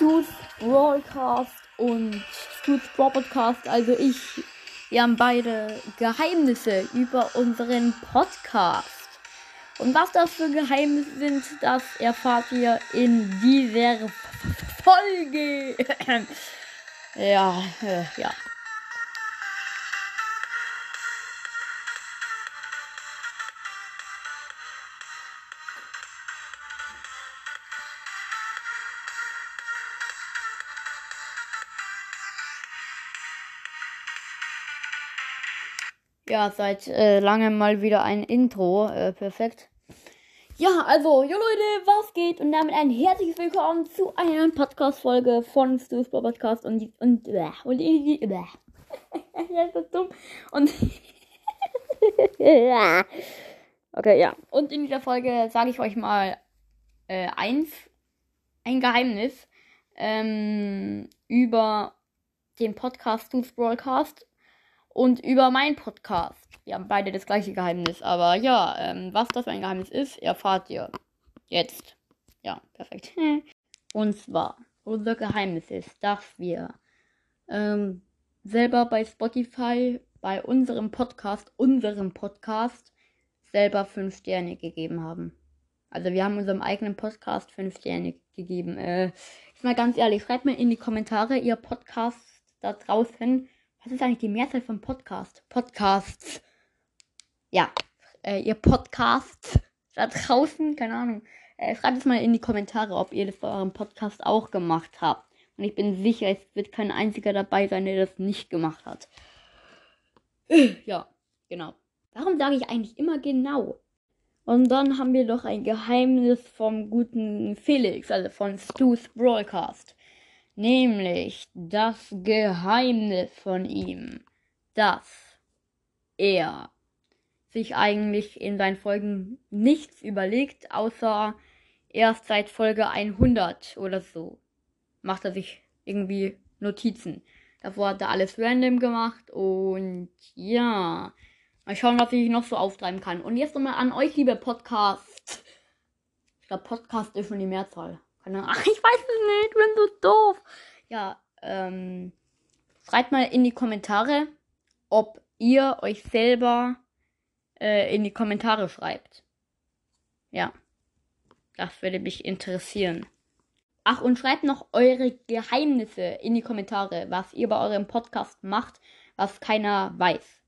Stu's Broadcast und Stu's Broadcast, also ich, wir haben beide Geheimnisse über unseren Podcast. Und was das für Geheimnisse sind, das erfahrt ihr in dieser Folge. ja, äh, ja. Ja, seit äh, langem mal wieder ein Intro. Äh, perfekt. Ja, also, jo Leute, was geht? Und damit ein herzliches Willkommen zu einer Podcast-Folge von Stu's Podcast und und äh, und äh, das ist dumm. Und okay, ja. Und in dieser Folge sage ich euch mal äh, eins, ein Geheimnis ähm, über den Podcast Stu's Broadcast und über meinen Podcast. Wir haben beide das gleiche Geheimnis, aber ja, ähm, was das für ein Geheimnis ist, erfahrt ihr jetzt. Ja, perfekt. und zwar, unser Geheimnis ist, dass wir ähm, selber bei Spotify, bei unserem Podcast, unserem Podcast, selber fünf Sterne gegeben haben. Also wir haben unserem eigenen Podcast fünf Sterne gegeben. Äh, ist mal ganz ehrlich, schreibt mir in die Kommentare, ihr Podcast da draußen, was ist eigentlich die Mehrzahl von Podcast? Podcasts. Ja, äh, ihr Podcast da draußen, keine Ahnung. Äh, schreibt es mal in die Kommentare, ob ihr das bei eurem Podcast auch gemacht habt. Und ich bin sicher, es wird kein einziger dabei sein, der das nicht gemacht hat. Ja, genau. Warum sage ich eigentlich immer genau? Und dann haben wir doch ein Geheimnis vom guten Felix, also von Stu's Broadcast. Nämlich das Geheimnis von ihm, dass er sich eigentlich in seinen Folgen nichts überlegt, außer erst seit Folge 100 oder so macht er sich irgendwie Notizen. Davor hat er alles random gemacht und ja, mal schauen, was ich noch so auftreiben kann. Und jetzt nochmal an euch, liebe Podcast. Ich glaube, Podcast ist schon die Mehrzahl. Ach, ich weiß es nicht. Ich bin so doof. Ja, ähm, schreibt mal in die Kommentare, ob ihr euch selber äh, in die Kommentare schreibt. Ja. Das würde mich interessieren. Ach, und schreibt noch eure Geheimnisse in die Kommentare, was ihr bei eurem Podcast macht, was keiner weiß.